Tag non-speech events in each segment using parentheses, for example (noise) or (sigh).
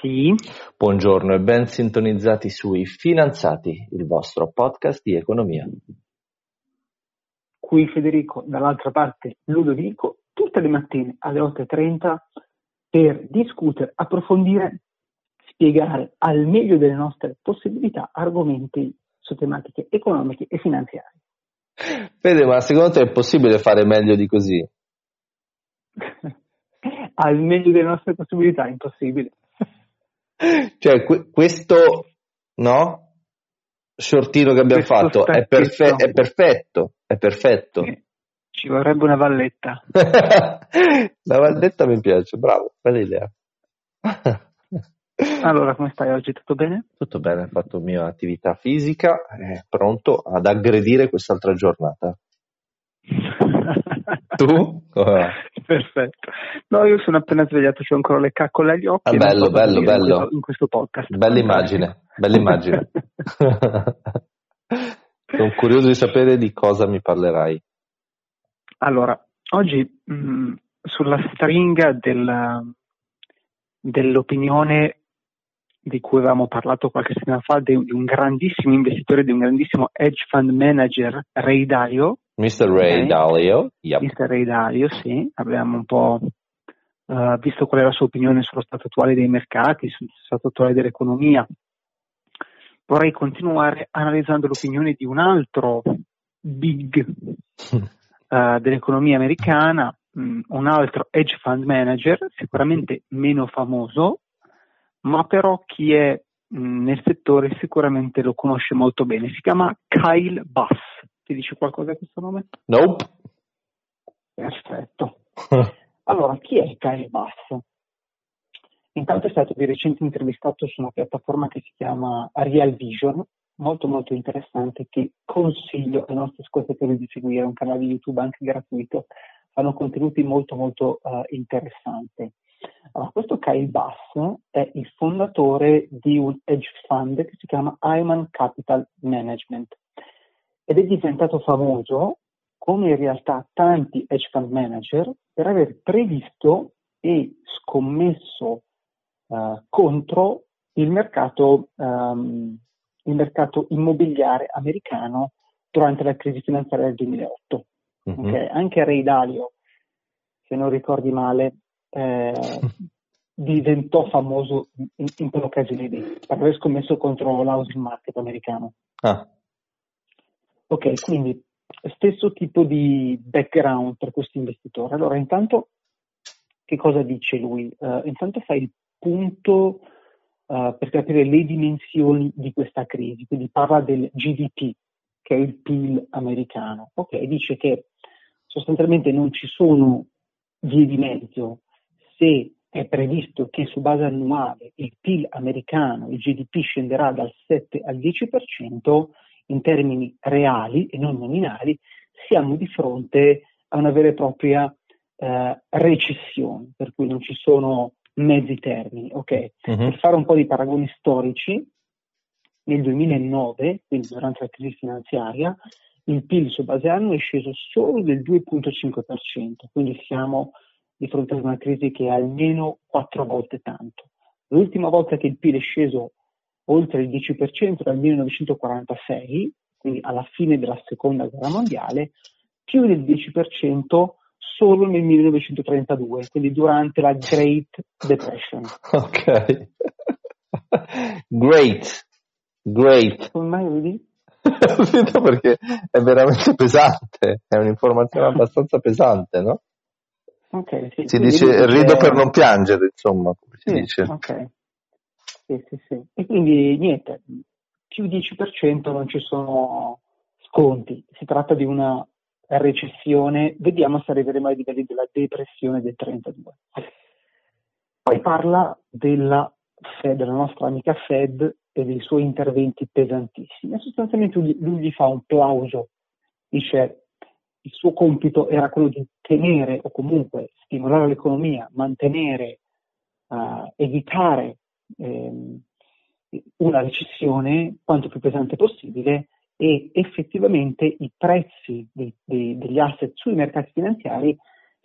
Sì. Buongiorno e ben sintonizzati sui Finanziati, il vostro podcast di economia. Qui Federico, dall'altra parte Ludovico, tutte le mattine alle 8.30 per discutere, approfondire, spiegare al meglio delle nostre possibilità argomenti su tematiche economiche e finanziarie. Fede, ma secondo te è possibile fare meglio di così? (laughs) al meglio delle nostre possibilità è impossibile. Cioè, que- questo, no? Shortino che abbiamo questo fatto è, perfe- è, perfetto, è perfetto. Ci vorrebbe una valletta. (laughs) La valletta mi piace, bravo, bella idea. (laughs) allora, come stai oggi? Tutto bene? Tutto bene, ho fatto mia attività fisica, è pronto ad aggredire quest'altra giornata. (laughs) tu? (laughs) Perfetto. No, io sono appena svegliato, ho ancora le caccole agli occhi. Ah, bello, bello, bello. In questo, podcast. Bella immagine, bella immagine. (laughs) sono curioso di sapere di cosa mi parlerai. Allora, oggi mh, mm, sulla stringa del, dell'opinione di cui avevamo parlato qualche settimana fa, di un grandissimo investitore, di un grandissimo hedge fund manager, Ray Dalio, Mr. Ray okay. Dalio. Yep. Mr. Ray Dalio, sì. Abbiamo un po' uh, visto qual è la sua opinione sullo stato attuale dei mercati, sullo stato attuale dell'economia. Vorrei continuare analizzando l'opinione di un altro big uh, (laughs) dell'economia americana, um, un altro hedge fund manager, sicuramente meno famoso, ma però chi è um, nel settore sicuramente lo conosce molto bene. Si chiama Kyle Bass. Ti dice qualcosa questo nome? Nope. Perfetto. (laughs) allora, chi è Kyle Bass? Intanto è stato di recente intervistato su una piattaforma che si chiama Real Vision, molto molto interessante, che consiglio ai nostri ascoltatori di seguire, un canale YouTube anche gratuito, fanno contenuti molto molto uh, interessanti. Allora, questo Kyle Bass è il fondatore di un hedge fund che si chiama Iman Capital Management ed è diventato famoso, come in realtà tanti hedge fund manager, per aver previsto e scommesso uh, contro il mercato, um, il mercato, immobiliare americano durante la crisi finanziaria del 2008. Mm-hmm. Okay? Anche Ray Dalio, se non ricordi male, eh, (laughs) diventò famoso in, in quell'occasione lì, per aver scommesso contro l'housing market americano. Ah. Ok, quindi stesso tipo di background per questo investitore. Allora, intanto, che cosa dice lui? Uh, intanto fa il punto uh, per capire le dimensioni di questa crisi, quindi parla del GDP, che è il PIL americano. Ok, dice che sostanzialmente non ci sono vie di mezzo se è previsto che su base annuale il PIL americano, il GDP scenderà dal 7 al 10%, in termini reali e non nominali, siamo di fronte a una vera e propria eh, recessione, per cui non ci sono mezzi termini. Okay? Uh-huh. Per fare un po' di paragoni storici, nel 2009, quindi durante la crisi finanziaria, il PIL su base anno è sceso solo del 2,5%, quindi siamo di fronte a una crisi che è almeno quattro volte tanto. L'ultima volta che il PIL è sceso oltre il 10% dal 1946, quindi alla fine della seconda guerra mondiale, più del 10% solo nel 1932, quindi durante la Great Depression. Ok. (laughs) Great. Great. Come mai vedi? (laughs) perché è veramente pesante, è un'informazione abbastanza pesante, no? Ok, sì. Si dice rido per non piangere, insomma, come si sì, dice. Ok. Sì, sì, sì. E quindi niente, più 10% non ci sono sconti, si tratta di una recessione, vediamo se arriveremo ai livelli della depressione del 32. Poi parla della Fed, della nostra amica Fed e dei suoi interventi pesantissimi. Sostanzialmente lui, lui gli fa un plauso, dice il suo compito era quello di tenere o comunque stimolare l'economia, mantenere, uh, evitare ehm, una recessione quanto più pesante possibile e effettivamente i prezzi dei, dei, degli asset sui mercati finanziari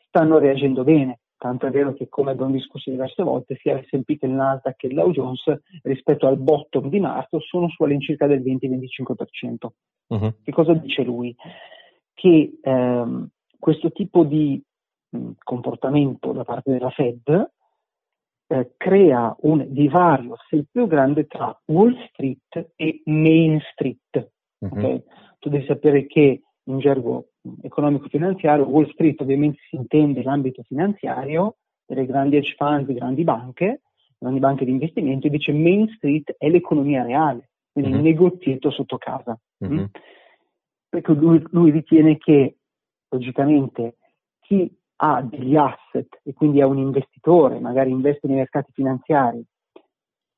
stanno reagendo bene. tanto è vero che come abbiamo discusso diverse volte sia l'S&P che il Nasdaq che il Dow Jones rispetto al bottom di marzo sono su all'incirca del 20-25%. Uh-huh. Che cosa dice lui? Che ehm, questo tipo di comportamento da parte della Fed eh, crea un divario sempre più grande tra Wall Street e Main Street. Okay? Tu devi sapere che in gergo economico-finanziario, Wall Street ovviamente si intende l'ambito finanziario, delle grandi hedge funds, grandi banche, grandi banche di investimento, invece Main Street è l'economia reale, quindi mm-hmm. il negozietto sotto casa. Mm-hmm. Perché lui, lui ritiene che, logicamente, chi ha degli asset e quindi è un investitore, magari investe nei mercati finanziari,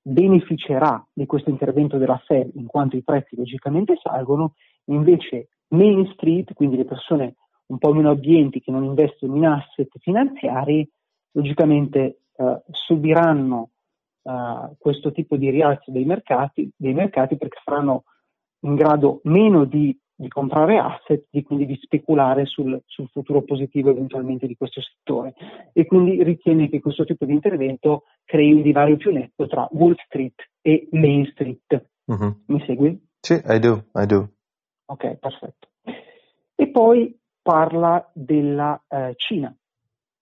beneficerà di questo intervento della Fed in quanto i prezzi logicamente salgono, invece Main Street, quindi le persone un po' meno abbienti che non investono in asset finanziari, logicamente eh, subiranno eh, questo tipo di rialzo dei mercati, dei mercati, perché saranno in grado meno di, di comprare asset e quindi di speculare sul, sul, futuro positivo eventualmente di questo settore. E quindi ritiene che questo tipo di intervento crei un divario più netto tra Wall Street e Main Street. Mm-hmm. Mi segui? Sì, I do, I do. Ok, perfetto. E poi parla della eh, Cina.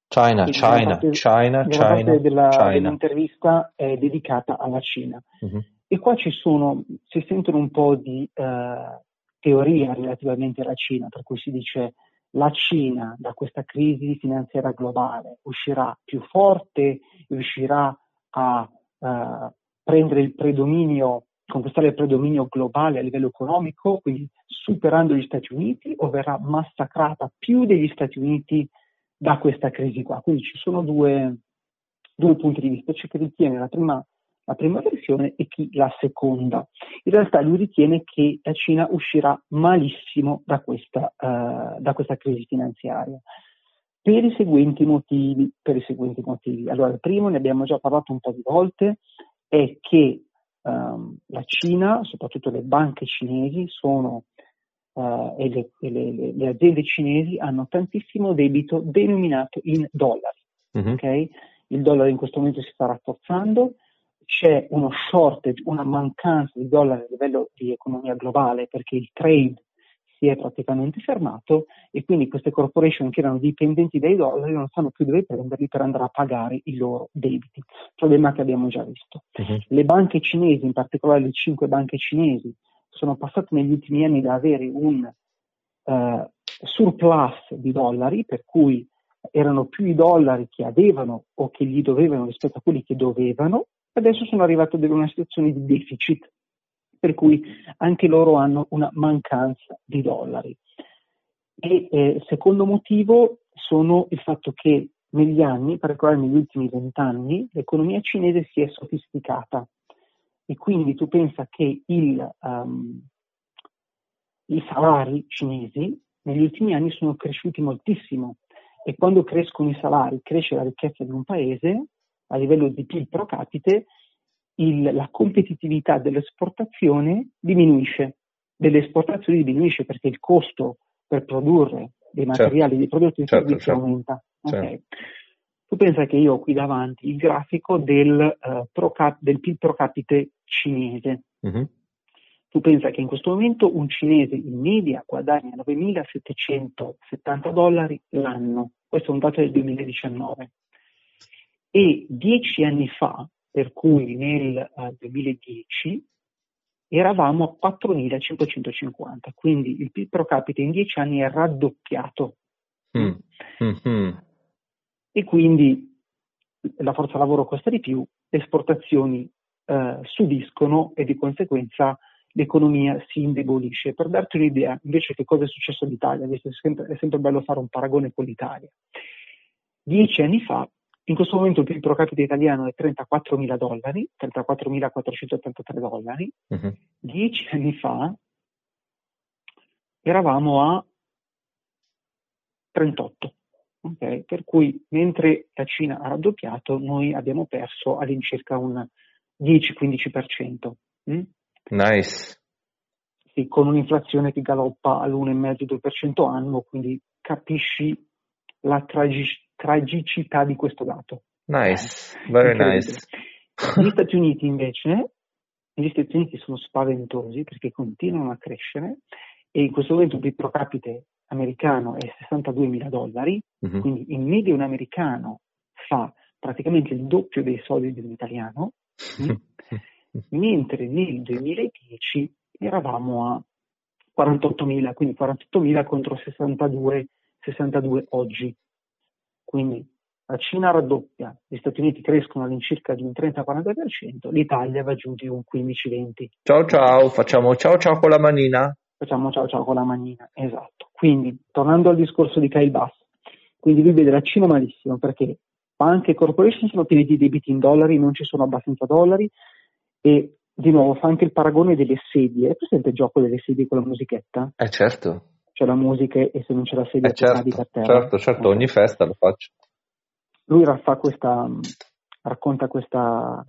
China, China, parte, China, China, della, China. dell'intervista è dedicata alla Cina. Uh-huh. E qua ci sono, si sentono un po' di uh, teoria relativamente alla Cina, per cui si dice la Cina da questa crisi finanziaria globale uscirà più forte, riuscirà a uh, prendere il predominio conquistare il predominio globale a livello economico, quindi superando gli Stati Uniti, o verrà massacrata più degli Stati Uniti da questa crisi qua. Quindi ci sono due, due punti di vista, c'è chi ritiene la prima, la prima versione e chi la seconda. In realtà lui ritiene che la Cina uscirà malissimo da questa, uh, da questa crisi finanziaria. Per i seguenti motivi, per i seguenti motivi. Allora, il primo, ne abbiamo già parlato un po' di volte, è che um, la Cina, soprattutto le banche cinesi, sono, uh, e, le, e le, le, aziende cinesi hanno tantissimo debito denominato in dollari. Mm-hmm. Okay? Il dollaro in questo momento si sta rafforzando, c'è uno shortage, una mancanza di dollari a livello di economia globale perché il trade si è praticamente fermato e quindi queste corporation che erano dipendenti dai dollari non sanno più dove prenderli per andare a pagare i loro debiti, problema che abbiamo già visto. Uh-huh. Le banche cinesi, in particolare le cinque banche cinesi, sono passate negli ultimi anni da avere un uh, surplus di dollari, per cui erano più i dollari che avevano o che gli dovevano rispetto a quelli che dovevano, adesso sono arrivate ad una situazione di deficit per cui anche loro hanno una mancanza di dollari. E eh, secondo motivo sono il fatto che negli anni, particolare negli ultimi vent'anni, l'economia cinese si è sofisticata e quindi tu pensa che il, um, i salari cinesi negli ultimi anni sono cresciuti moltissimo e quando crescono i salari cresce la ricchezza di un paese a livello di PIL pro capite il, la competitività dell'esportazione diminuisce, delle esportazioni diminuisce perché il costo per produrre dei certo. materiali, certo. dei prodotti e certo, servizi certo. aumenta. Okay. Certo. Tu pensa che io ho qui davanti il grafico del, uh, pro cap, del PIL pro capite cinese. Mm-hmm. Tu pensa che in questo momento un cinese in media guadagna 9.770 dollari l'anno. Questo è un dato del 2019. E dieci anni fa per cui nel uh, eh, 2010 eravamo a 4.550, quindi il PIL pro capite in 10 anni è raddoppiato. Mm. Mm-hmm. E quindi la forza lavoro costa di più, le esportazioni uh, subiscono e di conseguenza l'economia si indebolisce. Per darti un'idea, invece, che cosa è successo all'Italia, è sempre, è sempre bello fare un paragone con l'Italia. Dieci anni fa in questo momento il PIL pro capite italiano è 34 mila dollari, 34.483 dollari. Uh-huh. Dieci anni fa eravamo a 38. Okay? Per cui mentre la Cina ha raddoppiato, noi abbiamo perso all'incirca un 10-15%. Mm? Nice. Sì, con un'inflazione che galoppa all'1,5-2% annuo, quindi capisci la tragica tragicità di questo dato. Nice, very nice. Gli Stati Uniti invece, gli Stati Uniti sono spaventosi perché continuano a crescere e in questo momento il pro capite americano è 62 mila dollari, mm-hmm. quindi in media un americano fa praticamente il doppio dei soldi di un italiano, (laughs) mentre nel 2010 eravamo a 48 mila, quindi 48 mila contro 62, 62 oggi. Quindi la Cina raddoppia, gli Stati Uniti crescono all'incirca di un 30-40%, l'Italia va giù di un 15-20%. Ciao ciao, facciamo ciao ciao con la manina. Facciamo ciao ciao con la manina, esatto. Quindi, tornando al discorso di Kyle Bass, quindi lui vede la Cina malissimo perché banche e corporation sono pieni di debiti in dollari, non ci sono abbastanza dollari e di nuovo fa anche il paragone delle sedie. È presente il gioco delle sedie con la musichetta? Eh certo. C'è la musica e se non c'è la sedia eh certo, per terra. Certo, certo, ogni festa lo faccio lui questa, racconta questa,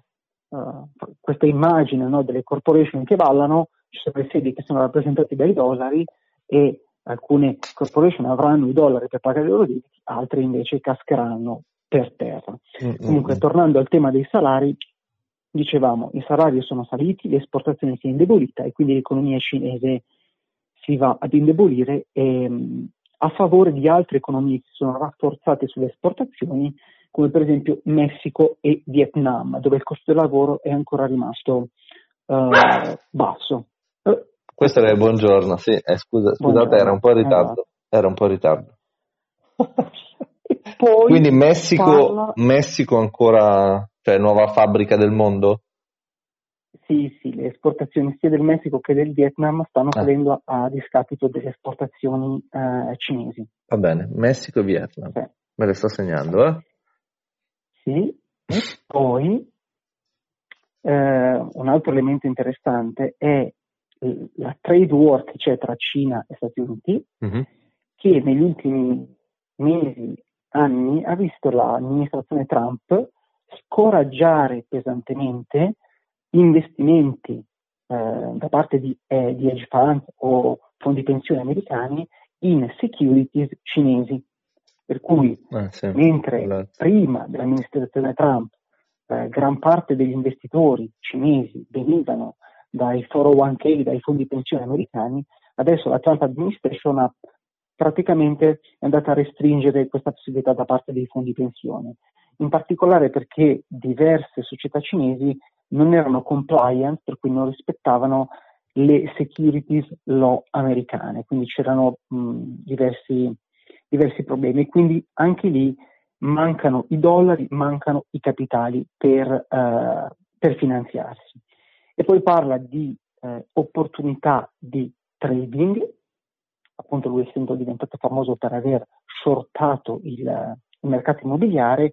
uh, questa immagine no, delle corporation che ballano, ci sono le sedi che sono rappresentate dai dollari e alcune corporation avranno i dollari per pagare i loro debiti, altre invece cascheranno per terra. Mm-hmm. Comunque, tornando al tema dei salari, dicevamo, i salari sono saliti, l'esportazione si è indebolita e quindi l'economia cinese si va ad indebolire e, a favore di altre economie che sono rafforzate sulle esportazioni, come per esempio Messico e Vietnam, dove il costo del lavoro è ancora rimasto uh, basso. Questo era il buongiorno, sì, eh, scusa, scusate, era un po' in ritardo. Esatto. Era un po' in ritardo. (laughs) Quindi Messico, parla... Messico ancora, cioè nuova fabbrica del mondo? Sì, sì, le esportazioni sia del Messico che del Vietnam stanno ah. cadendo a, a, discapito delle esportazioni eh, cinesi. Va bene, Messico e Vietnam. Sì. Me le sto segnando, eh? Sì, e poi eh, un altro elemento interessante è la trade war che c'è tra Cina e Stati Uniti, mm-hmm. che negli ultimi mesi, anni, ha visto l'amministrazione Trump scoraggiare pesantemente investimenti eh, da parte di, eh, di hedge fund o fondi pensione americani in securities cinesi. Per cui, ah, sì, mentre la... prima dell'amministrazione Trump eh, gran parte degli investitori cinesi venivano dai 401k, dai fondi pensione americani, adesso la Trump Administration ha praticamente è andata a restringere questa possibilità da parte dei fondi pensione, in particolare perché diverse società cinesi non erano compliant, per cui non rispettavano le securities law americane, quindi c'erano mh, diversi, diversi problemi. Quindi anche lì mancano i dollari, mancano i capitali per, uh, per finanziarsi. E poi parla di uh, opportunità di trading, appunto lui essendo diventato famoso per aver shortato il, il mercato immobiliare,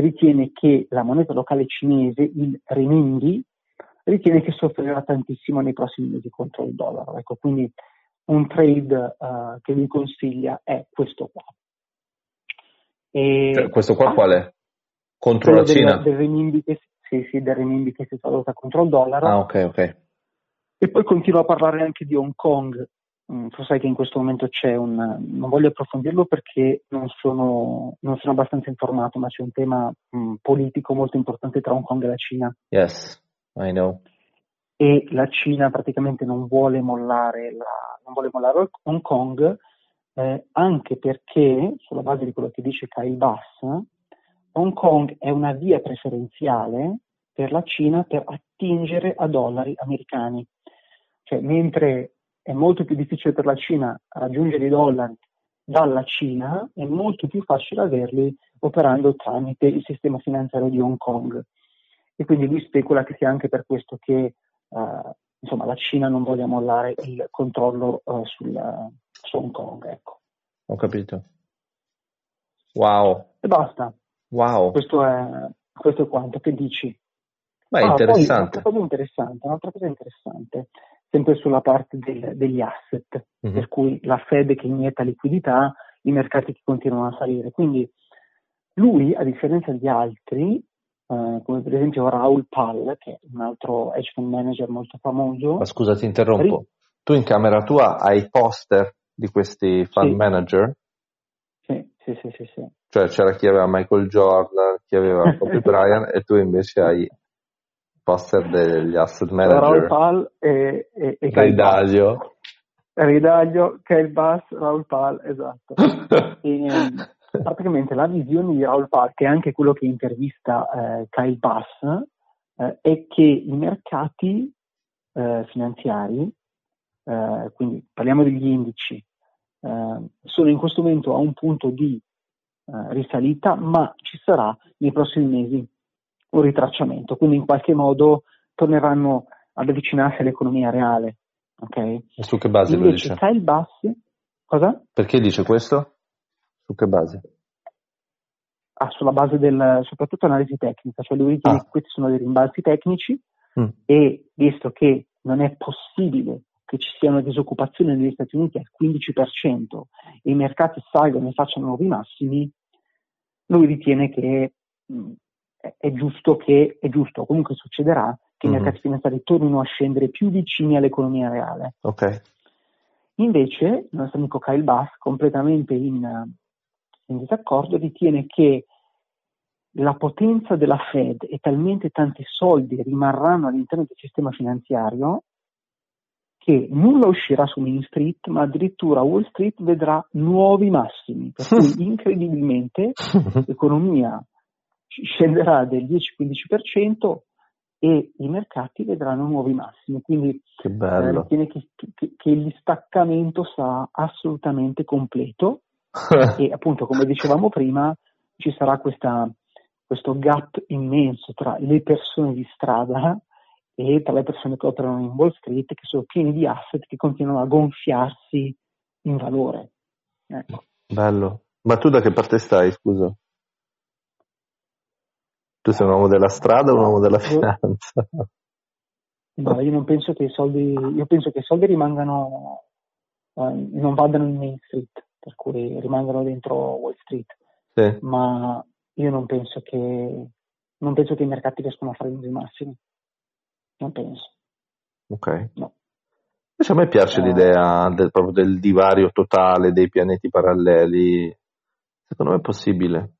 ritiene che la moneta locale cinese, il renminbi, ritiene che soffrirà tantissimo nei prossimi mesi contro il dollaro. Ecco, quindi un trade uh, che vi consiglia è questo qua. E, cioè, questo qua ah, qual è? Contro la Cina? Del, renminbi che, sì, sì, del renminbi che si tradotta contro il dollaro. Ah, ok, ok. E poi continua a parlare anche di Hong Kong, Mm, tu sai che in questo momento c'è un, non voglio approfondirlo perché non sono, non sono abbastanza informato, ma c'è un tema mh, mm, politico molto importante tra Hong Kong e la Cina. Yes, I know. E la Cina praticamente non vuole mollare, la, non vuole mollare Hong Kong, eh, anche perché, sulla base di quello che dice Kyle Bass, Hong Kong è una via preferenziale per la Cina per attingere a dollari americani. Cioè, mentre è molto più difficile per la Cina raggiungere i dollari dalla Cina, è molto più facile averli operando tramite il sistema finanziario di Hong Kong. E quindi lui specula che sia anche per questo che uh, insomma, la Cina non voglia mollare il controllo uh, sul, su Hong Kong. Ecco. Ho capito. Wow. E basta. Wow. Questo è, questo è quanto. Che dici? Ma è ah, interessante. Poi, un'altra cosa interessante, un'altra cosa interessante sempre sulla parte del, degli asset, mm-hmm. per cui la Fed che inietta liquidità, i mercati che continuano a salire. Quindi lui, a differenza di altri, eh, come per esempio Raul Pal, che è un altro hedge fund manager molto famoso. Ma scusa, ti interrompo. Ri- tu in camera tua hai poster di questi fund sì. manager? Sì, sì, sì, sì, sì. Cioè c'era chi aveva Michael Jordan, chi aveva Kobe (laughs) Bryant e tu invece hai poster degli asset manager. Raul Pal e, e, e Ray Dalio. Kyle Bass, Raul Pal, esatto. (laughs) e, praticamente la visione di Raul Pal, che è anche quello che intervista eh, Kyle Bass, eh, è che i mercati eh, finanziari, eh, quindi parliamo degli indici, eh, sono in questo momento a un punto di eh, risalita, ma ci sarà nei prossimi mesi un ritracciamento, quindi in qualche modo torneranno ad avvicinarsi all'economia reale. Okay? E su che base Invece, lo dice? Kyle Bassi, cosa? Perché dice questo? Su che base? Ah, sulla base del, soprattutto analisi tecnica, cioè lui dice ah. che questi sono dei rimbalzi tecnici mm. e visto che non è possibile che ci sia una disoccupazione negli Stati Uniti al 15% e i mercati salgono e facciano nuovi massimi, lui ritiene che mm, è giusto che, è giusto, comunque succederà, che mm-hmm. i mercati finanziari tornino a scendere più vicini all'economia reale. Okay. Invece, il nostro amico Kyle Bass, completamente in, in disaccordo, ritiene che la potenza della Fed e talmente tanti soldi rimarranno all'interno del sistema finanziario che nulla uscirà su Main Street, ma addirittura Wall Street vedrà nuovi massimi, per cui (laughs) incredibilmente (laughs) l'economia scenderà del 10-15% e i mercati vedranno nuovi massimi. Quindi che bello. Eh, che, che, che il distaccamento sarà assolutamente completo (laughs) e appunto come dicevamo prima ci sarà questa, questo gap immenso tra le persone di strada e tra le persone che operano in Wall Street che sono pieni di asset che continuano a gonfiarsi in valore. Ecco. Bello. Ma tu da che parte stai, scusa? Tu sei un uomo della strada o un uomo della finanza? No, io non penso che i soldi, io penso che i soldi rimangano, eh, non vadano in Main Street, per cui rimangano dentro Wall Street. Sì. Ma io non penso che, non penso che i mercati riescano a fare i massimi. Non penso. Ok. No. Invece a me piace eh, l'idea del, proprio del divario totale dei pianeti paralleli. Secondo me è possibile.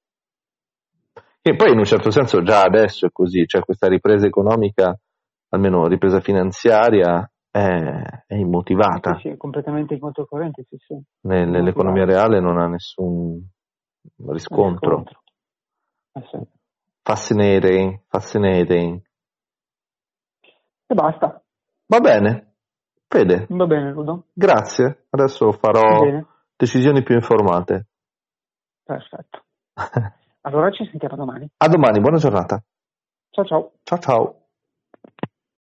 E poi in un certo senso già adesso è così, cioè questa ripresa economica, almeno ripresa finanziaria, è, è immotivata. Sì, sì, completamente in controcorrente, sì, sì. Nell'economia reale non ha nessun riscontro. riscontro. Eh, sì. Fascinating, fascinating. E basta. Va bene. Fede. Va bene, Ludo. Grazie. Adesso farò decisioni più informate. Perfetto. (laughs) Allora ci sentiamo domani. A domani, buona giornata. Ciao ciao. Ciao ciao.